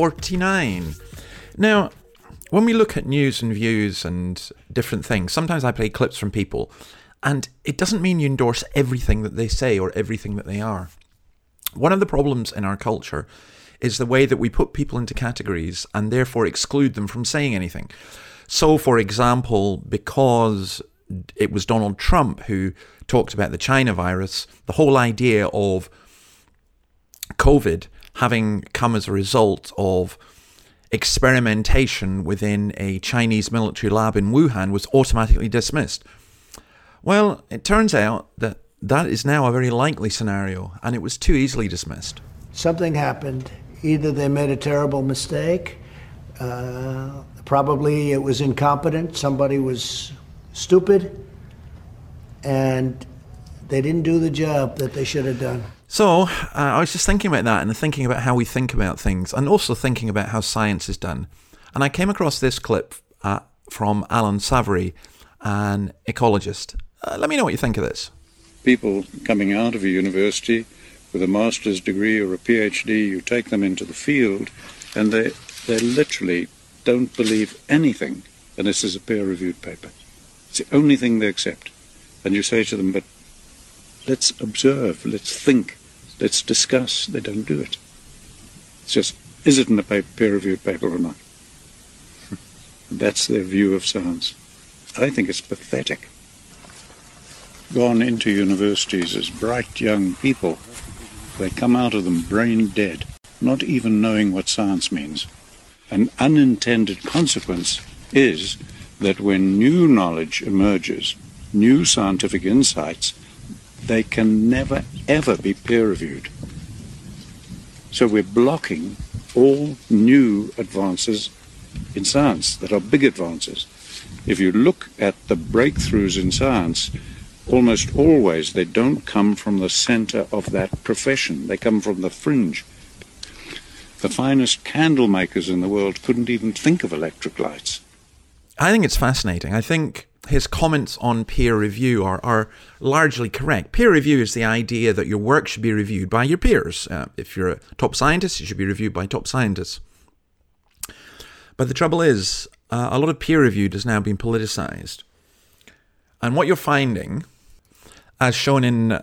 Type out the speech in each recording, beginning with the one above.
149. Now, when we look at news and views and different things, sometimes I play clips from people, and it doesn't mean you endorse everything that they say or everything that they are. One of the problems in our culture is the way that we put people into categories and therefore exclude them from saying anything. So, for example, because it was Donald Trump who talked about the China virus, the whole idea of COVID having come as a result of experimentation within a Chinese military lab in Wuhan was automatically dismissed. Well, it turns out that that is now a very likely scenario, and it was too easily dismissed. Something happened. Either they made a terrible mistake, uh, probably it was incompetent, somebody was stupid, and they didn't do the job that they should have done. So, uh, I was just thinking about that and thinking about how we think about things, and also thinking about how science is done. And I came across this clip uh, from Allan Savory, an ecologist. Uh, let me know what you think of this. People coming out of a university with a master's degree or a PhD, you take them into the field, and they, they literally don't believe anything unless there's a peer reviewed paper. It's the only thing they accept. And you say to them, but let's observe, let's think, let's discuss. They don't do it. It's just, is it in a peer reviewed paper or not? That's their view of science. I think it's pathetic gone into universities as bright young people, they come out of them brain dead, not even knowing what science means. An unintended consequence is that when new knowledge emerges, new scientific insights, they can never ever be peer reviewed. So we're blocking all new advances in science that are big advances. If you look at the breakthroughs in science, almost always they don't come from the center of that profession. They come from the fringe. The finest candle makers in the world couldn't even think of electric lights. I think it's fascinating. I think his comments on peer review are, are largely correct. Peer review is the idea that your work should be reviewed by your peers. Uh, if you're a top scientist, it should be reviewed by top scientists. But the trouble is, uh, a lot of peer review has now been politicized. And what you're finding as shown in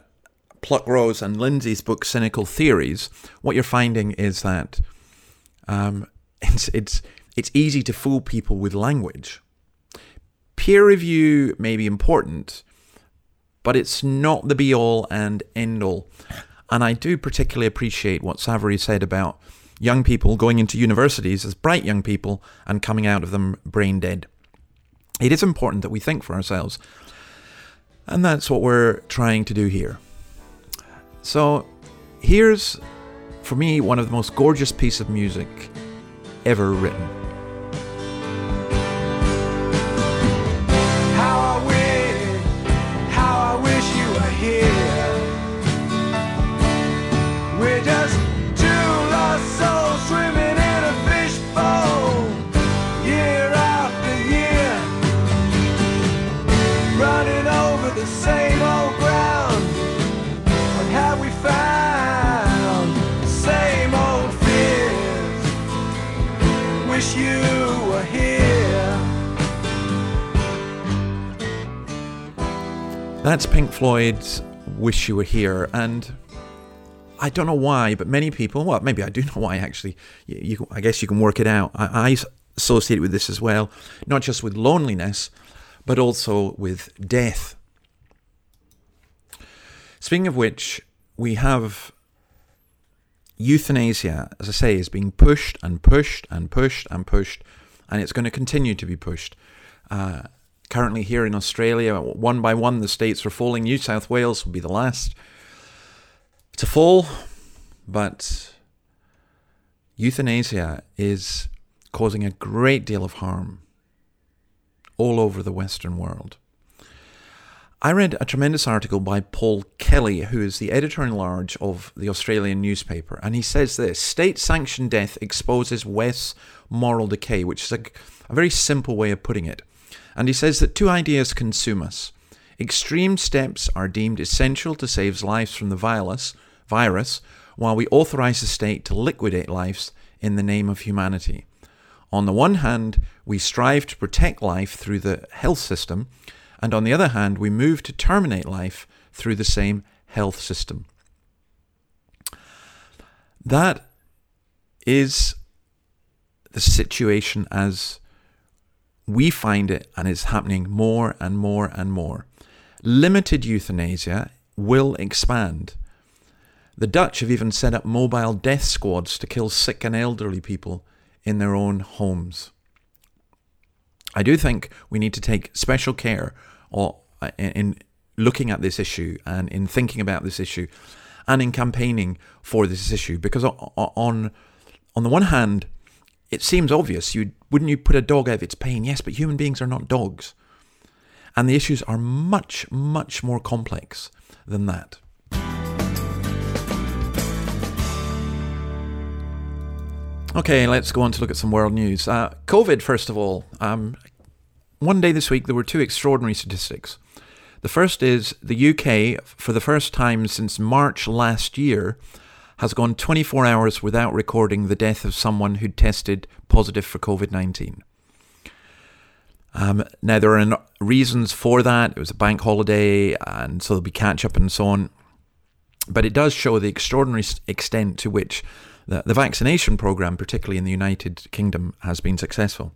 Pluckrose and Lindsay's book Cynical Theories, what you're finding is that um, it's it's it's easy to fool people with language. Peer review may be important, but it's not the be all and end all. And I do particularly appreciate what Savory said about young people going into universities as bright young people and coming out of them brain dead. It is important that we think for ourselves and that's what we're trying to do here. So, here's, for me, one of the most gorgeous pieces of music ever written. That's Pink Floyd's Wish You Were Here. And I don't know why, but many people, well, maybe I do know why actually. You, you, I guess you can work it out. I, I associate with this as well, not just with loneliness, but also with death. Speaking of which, we have euthanasia, as I say, is being pushed and pushed and pushed and pushed, and it's going to continue to be pushed. Uh, currently here in Australia. One by one, the states are falling. New South Wales will be the last to fall, but euthanasia is causing a great deal of harm all over the Western world. I read a tremendous article by Paul Kelly, who is the editor in large of the Australian newspaper, and he says this State sanctioned death exposes West's moral decay, which is a, a very simple way of putting it. And he says that two ideas consume us. Extreme steps are deemed essential to save lives from the virus, virus, while we authorize the state to liquidate lives in the name of humanity. On the one hand, we strive to protect life through the health system, and on the other hand, we move to terminate life through the same health system. That is the situation as we find it and it's happening more and more and more. Limited euthanasia will expand. The Dutch have even set up mobile death squads to kill sick and elderly people in their own homes. I do think we need to take special care uh, in looking at this issue and in thinking about this issue and in campaigning for this issue because on on the one hand it seems obvious you wouldn't you put a dog out of its pain yes but human beings are not dogs and the issues are much much more complex than that Okay, let's go on to look at some world news. Uh, COVID, first of all. Um, one day this week, there were two extraordinary statistics. The first is the UK, for the first time since March last year, has gone 24 hours without recording the death of someone who'd tested positive for COVID 19. Um, now, there are reasons for that. It was a bank holiday, and so there'll be catch up and so on. But it does show the extraordinary extent to which the, the vaccination program, particularly in the United Kingdom, has been successful.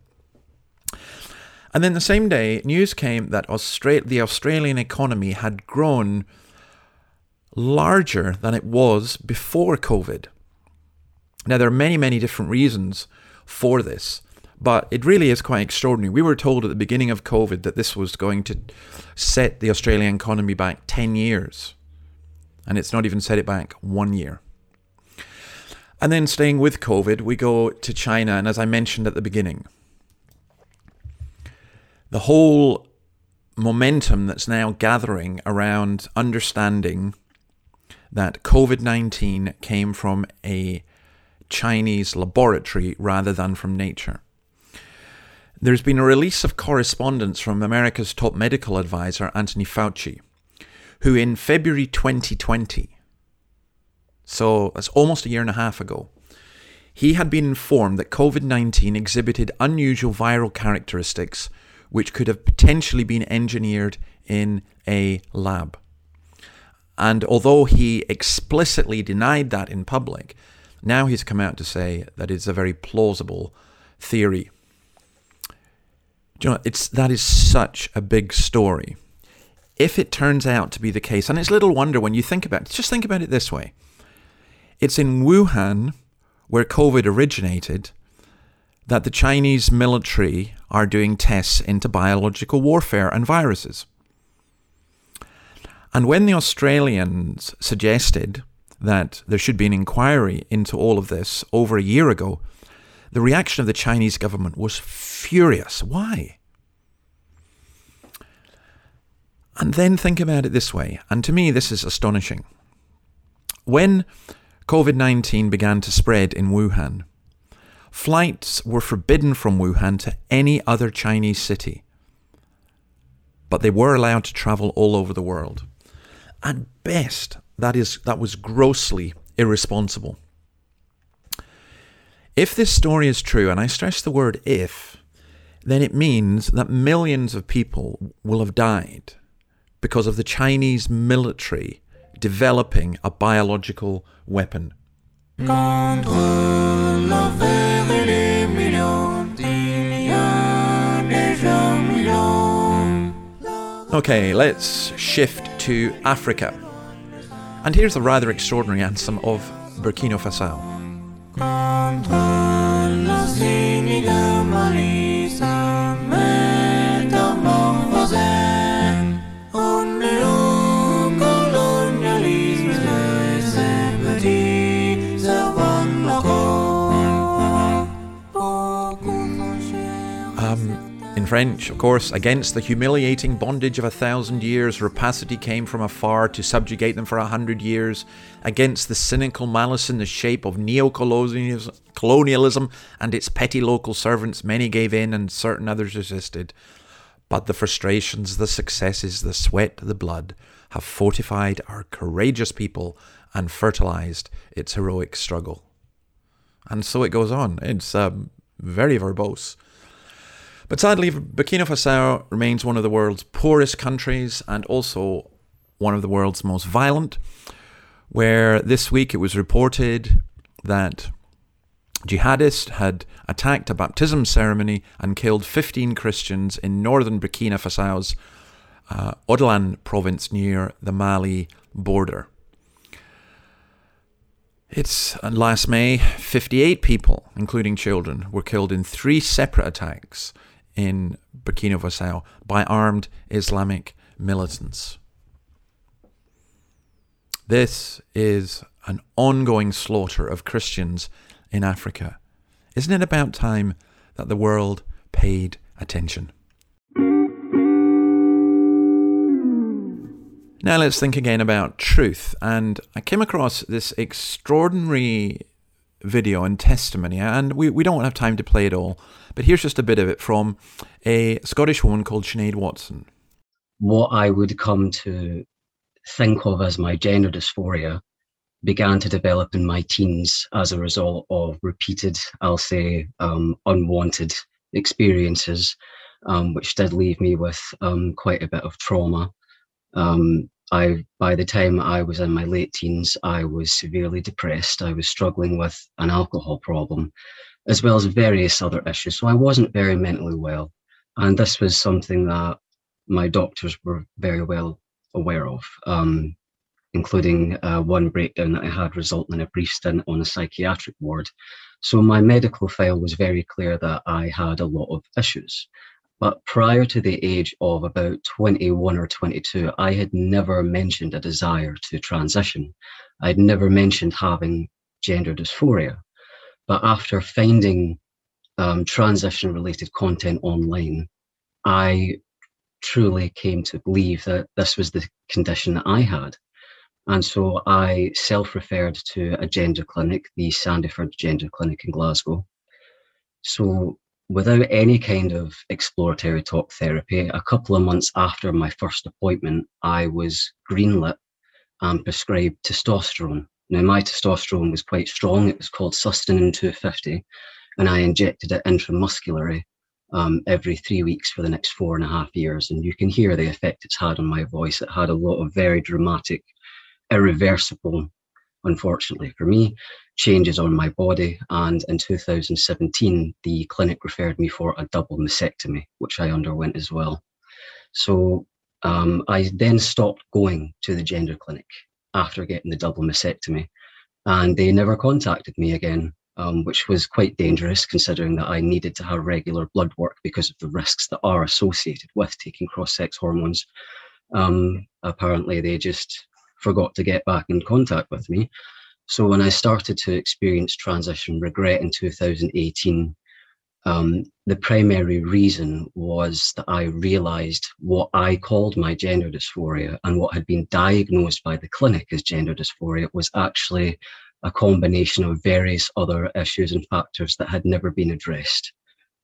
And then the same day, news came that Austra- the Australian economy had grown larger than it was before COVID. Now, there are many, many different reasons for this, but it really is quite extraordinary. We were told at the beginning of COVID that this was going to set the Australian economy back 10 years, and it's not even set it back one year. And then staying with COVID, we go to China. And as I mentioned at the beginning, the whole momentum that's now gathering around understanding that COVID 19 came from a Chinese laboratory rather than from nature. There's been a release of correspondence from America's top medical advisor, Anthony Fauci, who in February 2020 so that's almost a year and a half ago, he had been informed that COVID 19 exhibited unusual viral characteristics which could have potentially been engineered in a lab. And although he explicitly denied that in public, now he's come out to say that it's a very plausible theory. Do you know, it's, that is such a big story. If it turns out to be the case, and it's little wonder when you think about it, just think about it this way it's in Wuhan, where COVID originated, that the Chinese military are doing tests into biological warfare and viruses. And when the Australians suggested that there should be an inquiry into all of this over a year ago, the reaction of the Chinese government was furious. Why? And then think about it this way, and to me, this is astonishing. When COVID 19 began to spread in Wuhan. Flights were forbidden from Wuhan to any other Chinese city, but they were allowed to travel all over the world. At best, that, is, that was grossly irresponsible. If this story is true, and I stress the word if, then it means that millions of people will have died because of the Chinese military developing a biological weapon. Okay, let's shift to Africa. And here's the rather extraordinary anthem of Burkina Faso. French, of course, against the humiliating bondage of a thousand years, rapacity came from afar to subjugate them for a hundred years. Against the cynical malice in the shape of neo-colonialism and its petty local servants, many gave in and certain others resisted. But the frustrations, the successes, the sweat, the blood have fortified our courageous people and fertilized its heroic struggle. And so it goes on. It's um, very verbose. But sadly, Burkina Faso remains one of the world's poorest countries and also one of the world's most violent, where this week it was reported that jihadists had attacked a baptism ceremony and killed 15 Christians in northern Burkina Faso's uh, Ouadélouo province near the Mali border. It's last May, 58 people, including children, were killed in three separate attacks in Burkina Faso by armed Islamic militants. This is an ongoing slaughter of Christians in Africa. Isn't it about time that the world paid attention? Now let's think again about truth. And I came across this extraordinary video and testimony, and we, we don't have time to play it all, but here's just a bit of it from a Scottish woman called Sinead Watson. What I would come to think of as my gender dysphoria began to develop in my teens as a result of repeated, I'll say, um, unwanted experiences, um, which did leave me with um, quite a bit of trauma. Um, I, by the time I was in my late teens, I was severely depressed. I was struggling with an alcohol problem, as well as various other issues. So I wasn't very mentally well. And this was something that my doctors were very well aware of, um, including uh, one breakdown that I had resulting in a brief stint on a psychiatric ward. So my medical file was very clear that I had a lot of issues. But prior to the age of about 21 or 22, I had never mentioned a desire to transition. I'd never mentioned having gender dysphoria. But after finding um, transition related content online, I truly came to believe that this was the condition that I had. And so I self referred to a gender clinic, the Sandyford Gender Clinic in Glasgow. So without any kind of exploratory talk therapy, a couple of months after my first appointment, I was greenlit and prescribed testosterone. Now, my testosterone was quite strong. It was called Sustanon 250, and I injected it intramuscularly um, every three weeks for the next four and a half years. And you can hear the effect it's had on my voice. It had a lot of very dramatic, irreversible unfortunately for me, changes on my body. And in 2017, the clinic referred me for a double mastectomy, which I underwent as well. So um, I then stopped going to the gender clinic after getting the double mastectomy. And they never contacted me again, um, which was quite dangerous considering that I needed to have regular blood work because of the risks that are associated with taking cross sex hormones. Um, apparently, they just forgot to get back in contact with me. So when I started to experience transition regret in 2018, um, the primary reason was that I realized what I called my gender dysphoria and what had been diagnosed by the clinic as gender dysphoria was actually a combination of various other issues and factors that had never been addressed.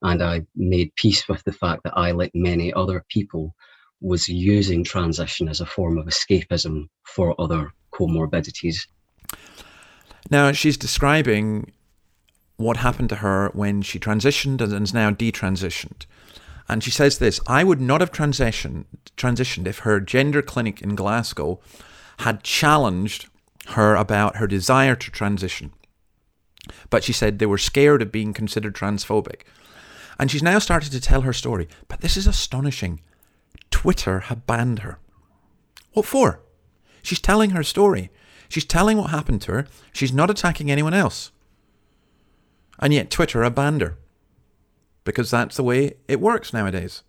And I made peace with the fact that I, like many other people, was using transition as a form of escapism for other comorbidities. Now, she's describing what happened to her when she transitioned and is now detransitioned. And she says this I would not have transitioned, transitioned if her gender clinic in Glasgow had challenged her about her desire to transition. But she said they were scared of being considered transphobic. And she's now started to tell her story. But this is astonishing. Twitter had banned her. What for? She's telling her story. She's telling what happened to her. She's not attacking anyone else. And yet Twitter had banned her. Because that's the way it works nowadays.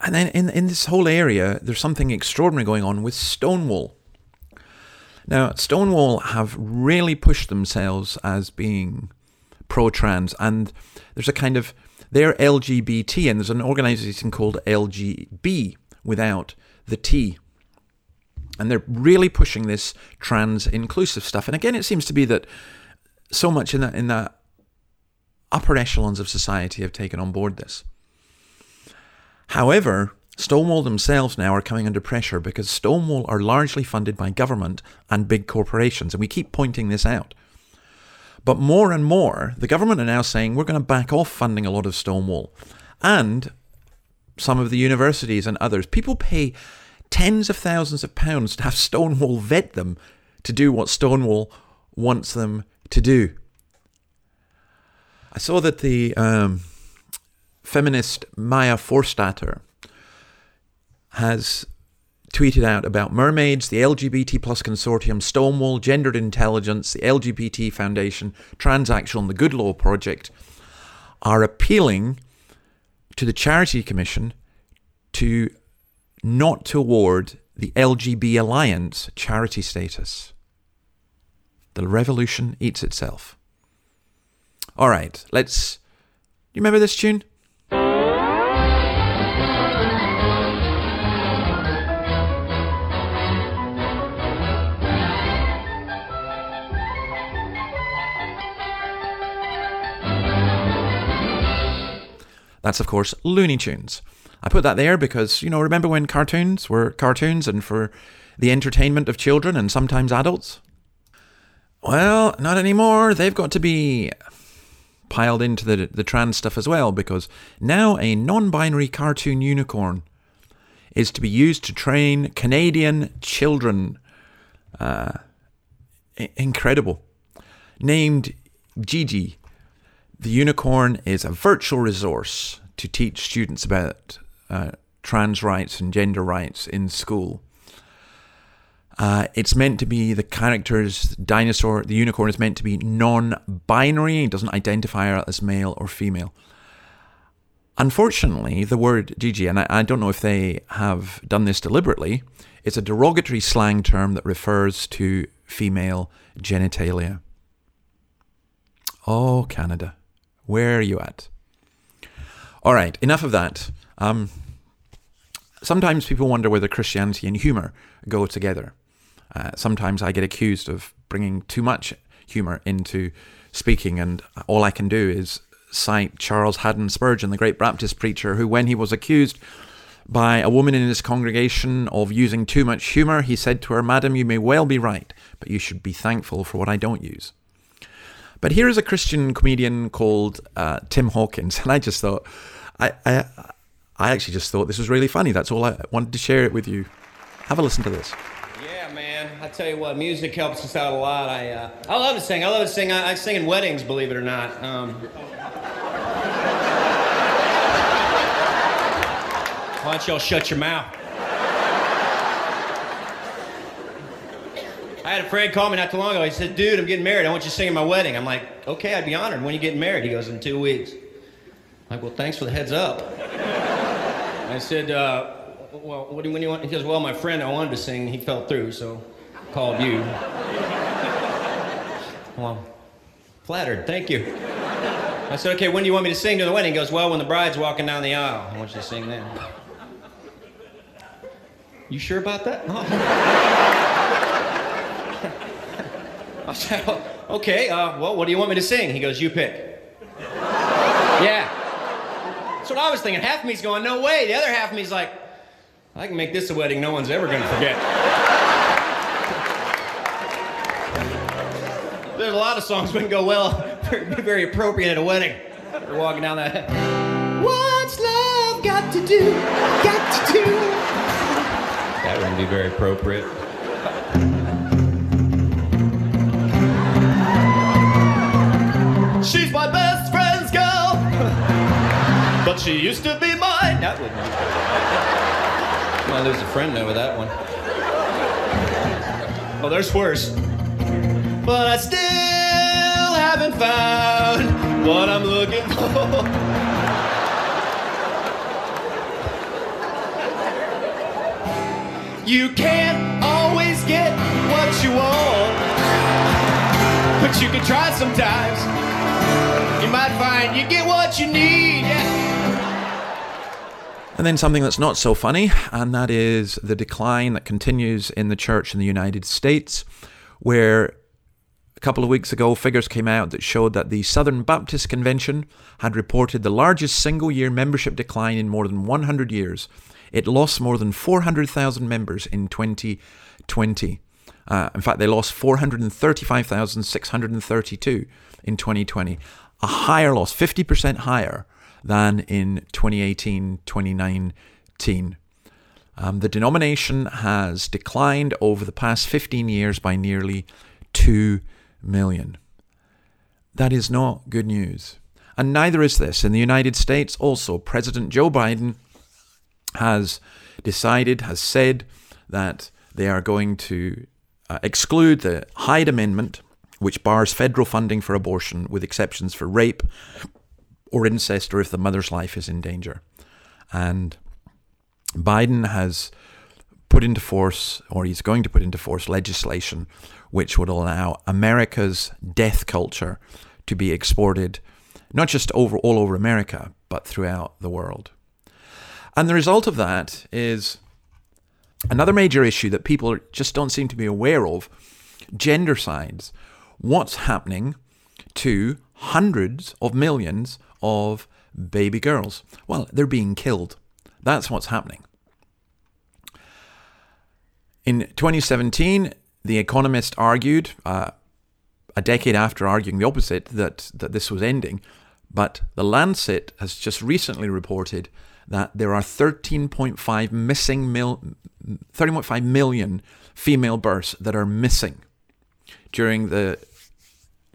And then in, in this whole area, there's something extraordinary going on with Stonewall. Now, Stonewall have really pushed themselves as being pro trans, and there's a kind of They're LGBT, and there's an organization called LGB without the T. And they're really pushing this trans inclusive stuff. And again, it seems to be that so much in that in the upper echelons of society have taken on board this. However, Stonewall themselves now are coming under pressure because Stonewall are largely funded by government and big corporations, and we keep pointing this out. But more and more, the government are now saying we're going to back off funding a lot of Stonewall. And some of the universities and others, people pay tens of thousands of pounds to have Stonewall vet them to do what Stonewall wants them to do. I saw that the um, feminist Maya Forstater has tweeted out about mermaids, the LGBT plus consortium, Stonewall, Gendered Intelligence, the LGBT Foundation, TransActual, the Good Law Project are appealing to the Charity Commission to not to award the LGB Alliance charity status. The revolution eats itself. All right, let's. You remember this tune? That's, of course, Looney Tunes. I put that there because, you know, remember when cartoons were cartoons and for the entertainment of children and sometimes adults? Well, not anymore. They've got to be piled into the, the trans stuff as well because now a non binary cartoon unicorn is to be used to train Canadian children. Uh, incredible. Named Gigi the unicorn is a virtual resource to teach students about uh, trans rights and gender rights in school. Uh, it's meant to be the character's dinosaur, the unicorn is meant to be non binary, it doesn't identify as male or female. Unfortunately, the word Gigi, and I, I don't know if they have done this deliberately, it's a derogatory slang term that refers to female genitalia. Oh, Canada. Where are you at? All right, enough of that. Um, sometimes people wonder whether Christianity and humor go together. Uh, sometimes I get accused of bringing too much humor into speaking, and all I can do is cite Charles Haddon Spurgeon, the great Baptist preacher, who, when he was accused by a woman in his congregation of using too much humor, he said to her, Madam, you may well be right, but you should be thankful for what I don't use. But here is a Christian comedian called uh, Tim Hawkins, and I just thought, I, I, I actually just thought this was really funny. That's all I wanted to share it with you. Have a listen to this. Yeah, man. I tell you what, music helps us out a lot. I, uh, I love to sing. I love to sing. I, I sing in weddings, believe it or not. Um, why don't y'all shut your mouth? I had a friend call me not too long ago. He said, "Dude, I'm getting married. I want you to sing at my wedding." I'm like, "Okay, I'd be honored. When you getting married?" He goes, "In two weeks." I'm like, "Well, thanks for the heads up." I said, uh, "Well, what do, you, want?" He goes, "Well, my friend I wanted to sing. He fell through, so called you." well, flattered. Thank you. I said, "Okay, when do you want me to sing to the wedding?" He goes, "Well, when the bride's walking down the aisle. I want you to sing then." You sure about that? I said, okay, uh, well, what do you want me to sing? He goes, you pick. yeah. What I was thinking. Half of me's going, no way. The other half of me's like, I can make this a wedding no one's ever going to forget. There's a lot of songs wouldn't go well, be very appropriate at a wedding. You're walking down that. What's love got to do? Got to do? That wouldn't be very appropriate. She's my best but she used to be mine. That wouldn't. Might lose a friend over that one. Oh, there's worse. But I still haven't found what I'm looking for. You can't always get what you want, but you can try sometimes. You might find you get what you need. Yeah. And then something that's not so funny, and that is the decline that continues in the church in the United States, where a couple of weeks ago figures came out that showed that the Southern Baptist Convention had reported the largest single year membership decline in more than 100 years. It lost more than 400,000 members in 2020. Uh, in fact, they lost 435,632 in 2020, a higher loss, 50% higher than in 2018 2019. Um, the denomination has declined over the past 15 years by nearly 2 million. That is not good news. And neither is this. In the United States, also, President Joe Biden has decided, has said that they are going to uh, exclude the Hyde Amendment, which bars federal funding for abortion with exceptions for rape or incest or if the mother's life is in danger. And Biden has put into force, or he's going to put into force, legislation which would allow America's death culture to be exported not just over all over America, but throughout the world. And the result of that is another major issue that people just don't seem to be aware of gendercides. What's happening to hundreds of millions of baby girls? Well, they're being killed. That's what's happening. In 2017, The Economist argued, uh, a decade after arguing the opposite, that, that this was ending. But The Lancet has just recently reported that there are 13.5 missing mil, 30.5 million female births that are missing during the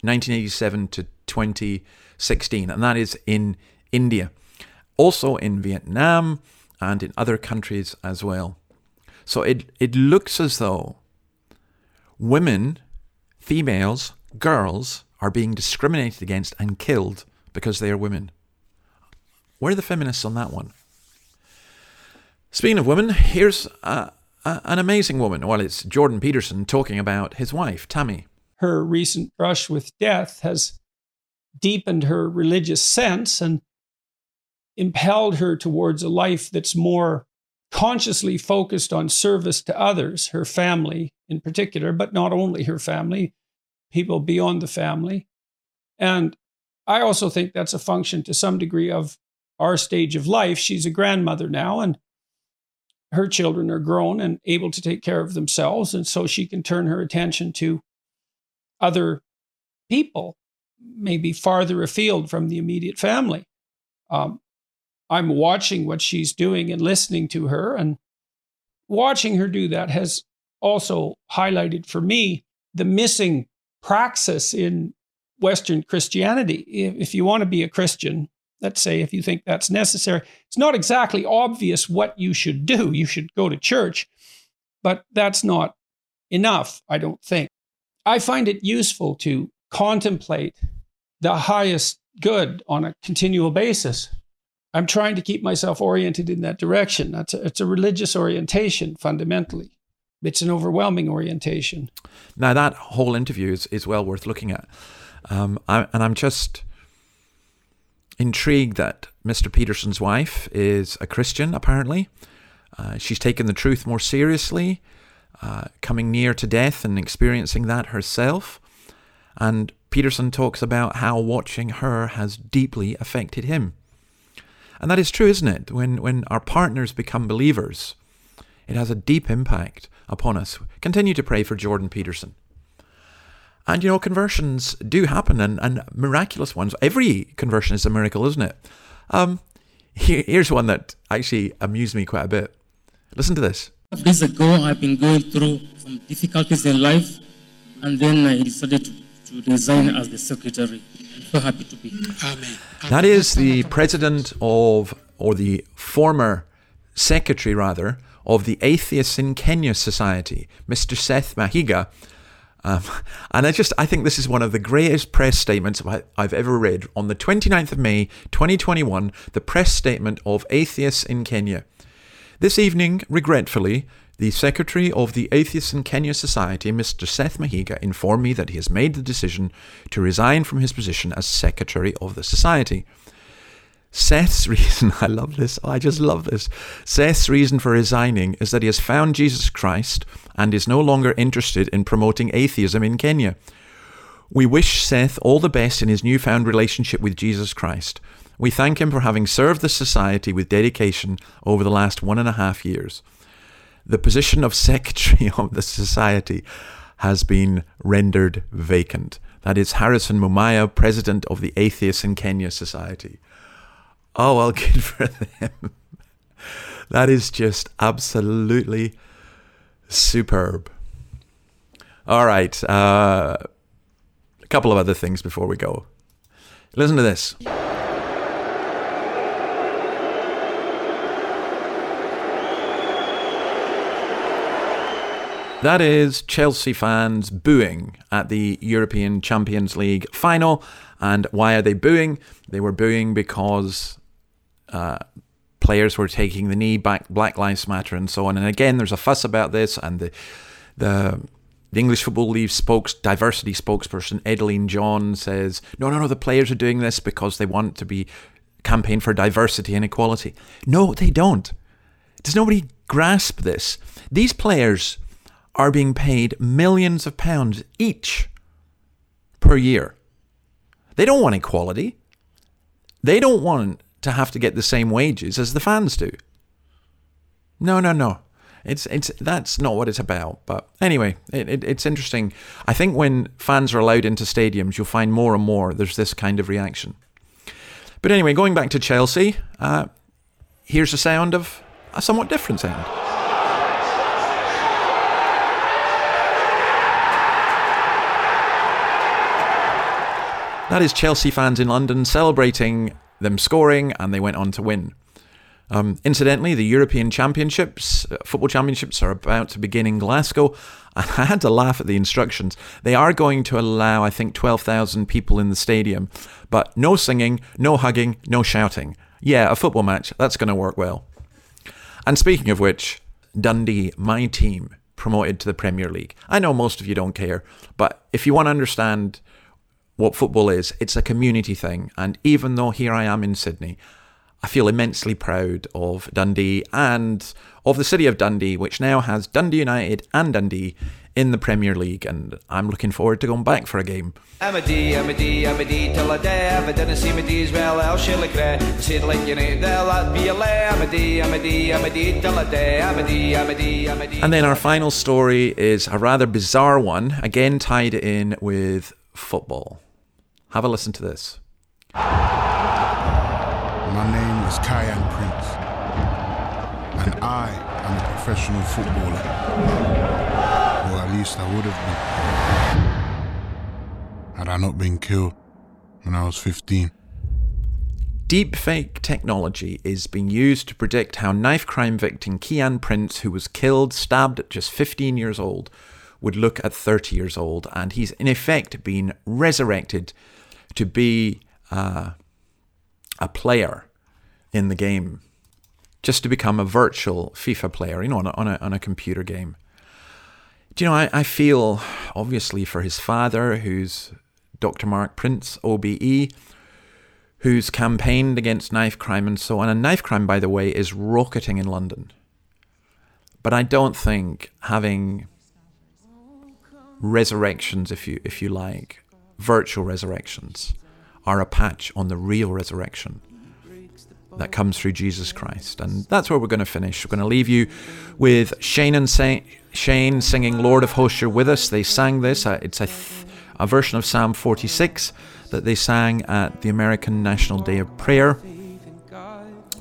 1987 to 2016, and that is in India, also in Vietnam and in other countries as well. So it, it looks as though women, females, girls are being discriminated against and killed because they are women. Where are the feminists on that one? Speaking of women, here's a, a, an amazing woman. Well, it's Jordan Peterson talking about his wife, Tammy. Her recent brush with death has deepened her religious sense and impelled her towards a life that's more consciously focused on service to others, her family in particular, but not only her family, people beyond the family. And I also think that's a function to some degree of our stage of life. She's a grandmother now, and her children are grown and able to take care of themselves. And so she can turn her attention to other people, maybe farther afield from the immediate family. Um, I'm watching what she's doing and listening to her. And watching her do that has also highlighted for me the missing praxis in Western Christianity. If you want to be a Christian, let's say if you think that's necessary, it's not exactly obvious what you should do. You should go to church, but that's not enough, I don't think. I find it useful to contemplate the highest good on a continual basis. I'm trying to keep myself oriented in that direction. That's a, it's a religious orientation fundamentally. It's an overwhelming orientation. Now that whole interview is, is well worth looking at, um, I, and I'm just intrigued that Mr. Peterson's wife is a Christian. Apparently, uh, she's taken the truth more seriously, uh, coming near to death and experiencing that herself. And Peterson talks about how watching her has deeply affected him. And that is true, isn't it? When, when our partners become believers, it has a deep impact upon us. Continue to pray for Jordan Peterson. And you know, conversions do happen and, and miraculous ones. Every conversion is a miracle, isn't it? Um, here, here's one that actually amused me quite a bit. Listen to this. Days ago, I've been going through some difficulties in life, and then I decided to, to resign as the secretary. I'm so happy to be here. Amen. That is the president of, or the former secretary rather, of the Atheists in Kenya Society, Mr. Seth Mahiga. Um, and I just, I think this is one of the greatest press statements I've ever read. On the 29th of May, 2021, the press statement of Atheists in Kenya. This evening, regretfully, the Secretary of the Atheists in Kenya Society, Mr. Seth Mahiga, informed me that he has made the decision to resign from his position as Secretary of the Society. Seth's reason, I love this, I just love this. Seth's reason for resigning is that he has found Jesus Christ and is no longer interested in promoting atheism in Kenya. We wish Seth all the best in his newfound relationship with Jesus Christ. We thank him for having served the society with dedication over the last one and a half years. The position of secretary of the society has been rendered vacant. That is Harrison Mumia, president of the Atheists in Kenya Society. Oh, well, good for them. that is just absolutely superb. All right. Uh, a couple of other things before we go. Listen to this. That is Chelsea fans booing at the European Champions League final. And why are they booing? They were booing because uh, players were taking the knee, back Black Lives Matter, and so on. And again, there's a fuss about this, and the the the English Football League spokes diversity spokesperson Edleen John says, "No, no, no. The players are doing this because they want to be campaign for diversity and equality." No, they don't. Does nobody grasp this? These players are being paid millions of pounds each per year. They don't want equality. They don't want to have to get the same wages as the fans do. No, no, no. It's it's that's not what it's about. But anyway, it, it, it's interesting. I think when fans are allowed into stadiums, you'll find more and more there's this kind of reaction. But anyway, going back to Chelsea, uh, here's the sound of a somewhat different sound. That is Chelsea fans in London celebrating them scoring, and they went on to win. Um, incidentally, the European Championships, uh, football championships, are about to begin in Glasgow. And I had to laugh at the instructions. They are going to allow, I think, 12,000 people in the stadium, but no singing, no hugging, no shouting. Yeah, a football match, that's going to work well. And speaking of which, Dundee, my team, promoted to the Premier League. I know most of you don't care, but if you want to understand what football is. It's a community thing. And even though here I am in Sydney, I feel immensely proud of Dundee and of the city of Dundee, which now has Dundee United and Dundee in the Premier League. And I'm looking forward to going back for a game. Amity, Amity, Amity, till I die. If I didn't see as well, I'll surely cry. Said like you know, that'll be a lie. Amity, Amity, Amity, till I die. Amity, Amity, Amity. And then our final story is a rather bizarre one, again tied in with football. Have a listen to this. My name is Kiyan Prince, and I am a professional footballer. Or at least I would have been. Had I not been killed when I was 15. Deepfake technology is being used to predict how knife crime victim Kiyan Prince, who was killed, stabbed at just 15 years old, would look at 30 years old. And he's in effect been resurrected to be uh, a player in the game, just to become a virtual FIFA player, you know, on a, on a, on a computer game. Do you know, I, I feel obviously for his father, who's Dr. Mark Prince, OBE, who's campaigned against knife crime and so on. And knife crime, by the way, is rocketing in London. But I don't think having resurrections, if you if you like, virtual resurrections are a patch on the real resurrection that comes through Jesus Christ. And that's where we're going to finish. We're going to leave you with Shane and Shane singing Lord of Hosts, You're With Us. They sang this. Uh, it's a, th- a version of Psalm 46 that they sang at the American National Day of Prayer.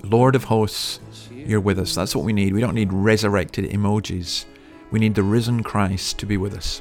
Lord of Hosts, You're With Us. That's what we need. We don't need resurrected emojis. We need the risen Christ to be with us.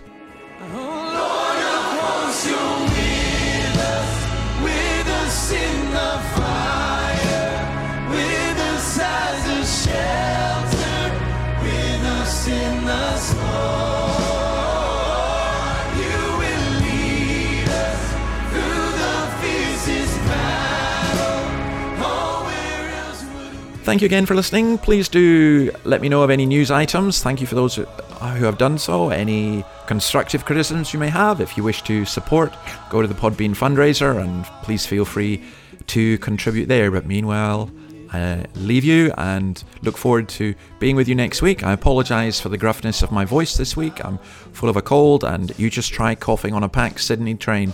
Thank you again for listening. Please do let me know of any news items. Thank you for those who have done so. Any constructive criticisms you may have. If you wish to support, go to the Podbean fundraiser and please feel free to contribute there. But meanwhile, I leave you and look forward to being with you next week. I apologise for the gruffness of my voice this week. I'm full of a cold, and you just try coughing on a packed Sydney train.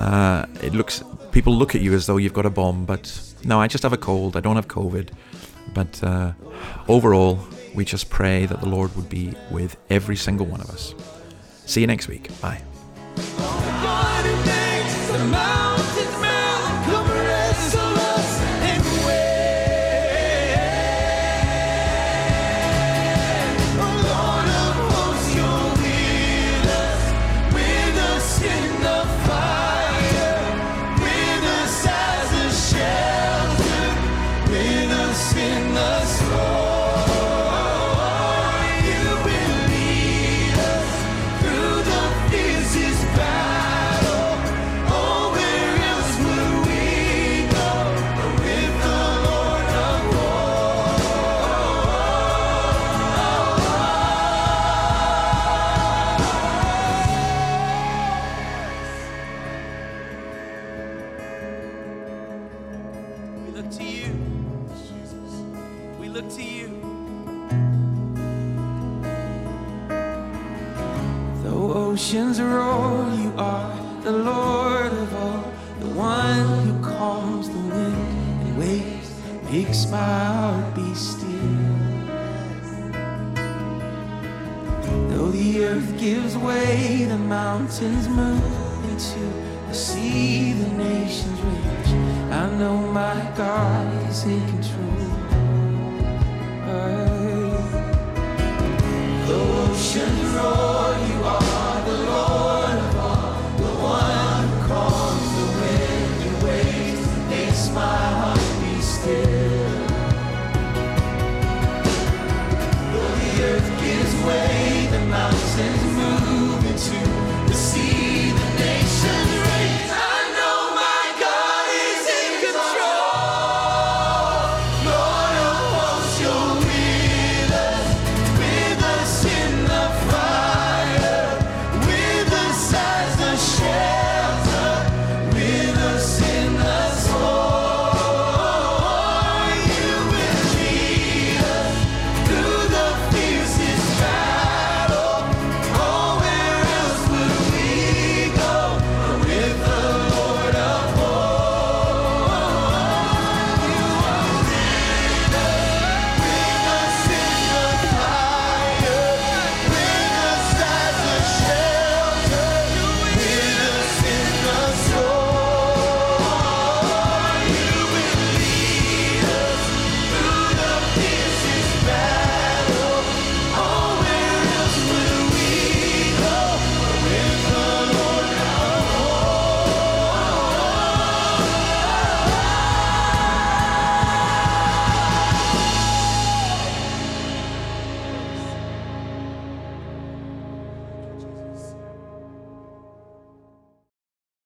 Uh, it looks people look at you as though you've got a bomb, but no, I just have a cold. I don't have COVID. But uh, overall, we just pray that the Lord would be with every single one of us. See you next week. Bye. oceans roar, you are the Lord of all, the one who calms the wind and waves, makes my heart be still. Though the earth gives way, the mountains move into the sea, the nations rage. I know my God is in control. The oceans roar.